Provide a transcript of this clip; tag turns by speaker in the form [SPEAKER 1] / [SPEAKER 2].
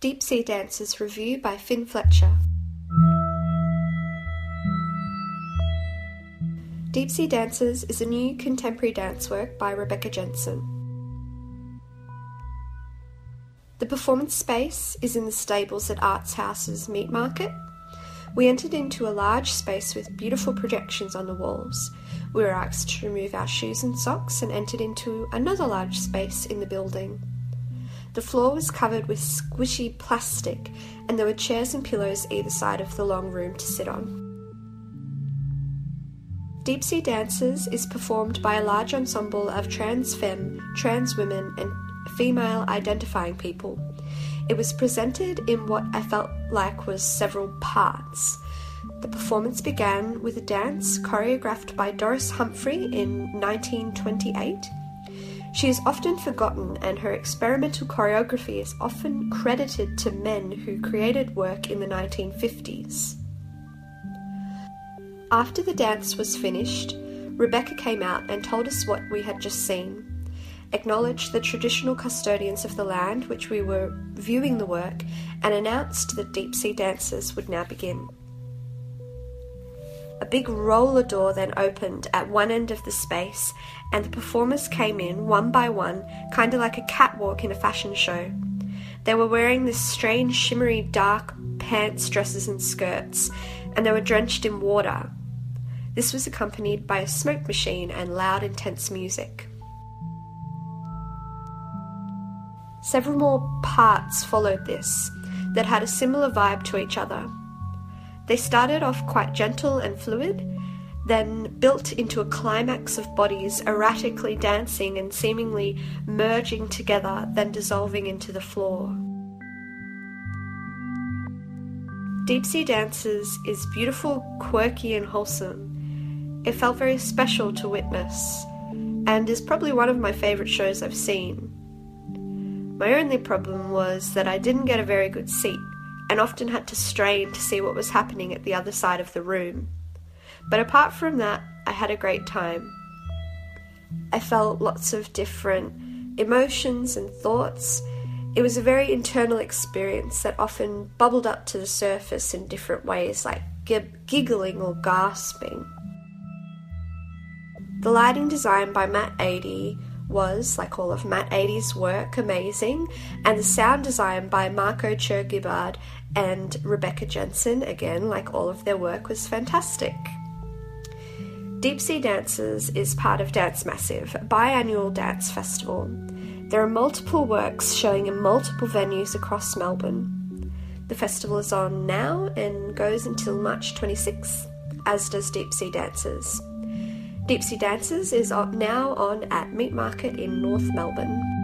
[SPEAKER 1] Deep Sea Dances Review by Finn Fletcher. Deep Sea Dances is a new contemporary dance work by Rebecca Jensen. The performance space is in the stables at Arts House's Meat Market. We entered into a large space with beautiful projections on the walls. We were asked to remove our shoes and socks and entered into another large space in the building. The floor was covered with squishy plastic, and there were chairs and pillows either side of the long room to sit on. Deep Sea Dances is performed by a large ensemble of trans femme, trans women, and female identifying people. It was presented in what I felt like was several parts. The performance began with a dance choreographed by Doris Humphrey in 1928 she is often forgotten, and her experimental choreography is often credited to men who created work in the 1950s. After the dance was finished, Rebecca came out and told us what we had just seen, acknowledged the traditional custodians of the land which we were viewing the work, and announced that deep sea dances would now begin. A big roller door then opened at one end of the space, and the performers came in one by one, kind of like a catwalk in a fashion show. They were wearing this strange, shimmery, dark pants, dresses, and skirts, and they were drenched in water. This was accompanied by a smoke machine and loud, intense music. Several more parts followed this that had a similar vibe to each other. They started off quite gentle and fluid, then built into a climax of bodies erratically dancing and seemingly merging together, then dissolving into the floor. Deep Sea Dances is beautiful, quirky, and wholesome. It felt very special to witness, and is probably one of my favourite shows I've seen. My only problem was that I didn't get a very good seat and often had to strain to see what was happening at the other side of the room. But apart from that, I had a great time. I felt lots of different emotions and thoughts. It was a very internal experience that often bubbled up to the surface in different ways, like giggling or gasping. The lighting design by Matt Adey was, like all of Matt Adey's work, amazing, and the sound design by Marco Cher-Gibard and Rebecca Jensen, again, like all of their work, was fantastic. Deep Sea Dances is part of Dance Massive, a biannual dance festival. There are multiple works showing in multiple venues across Melbourne. The festival is on now and goes until March 26th, as does Deep Sea Dances. Deep Sea Dances is now on at Meat Market in North Melbourne.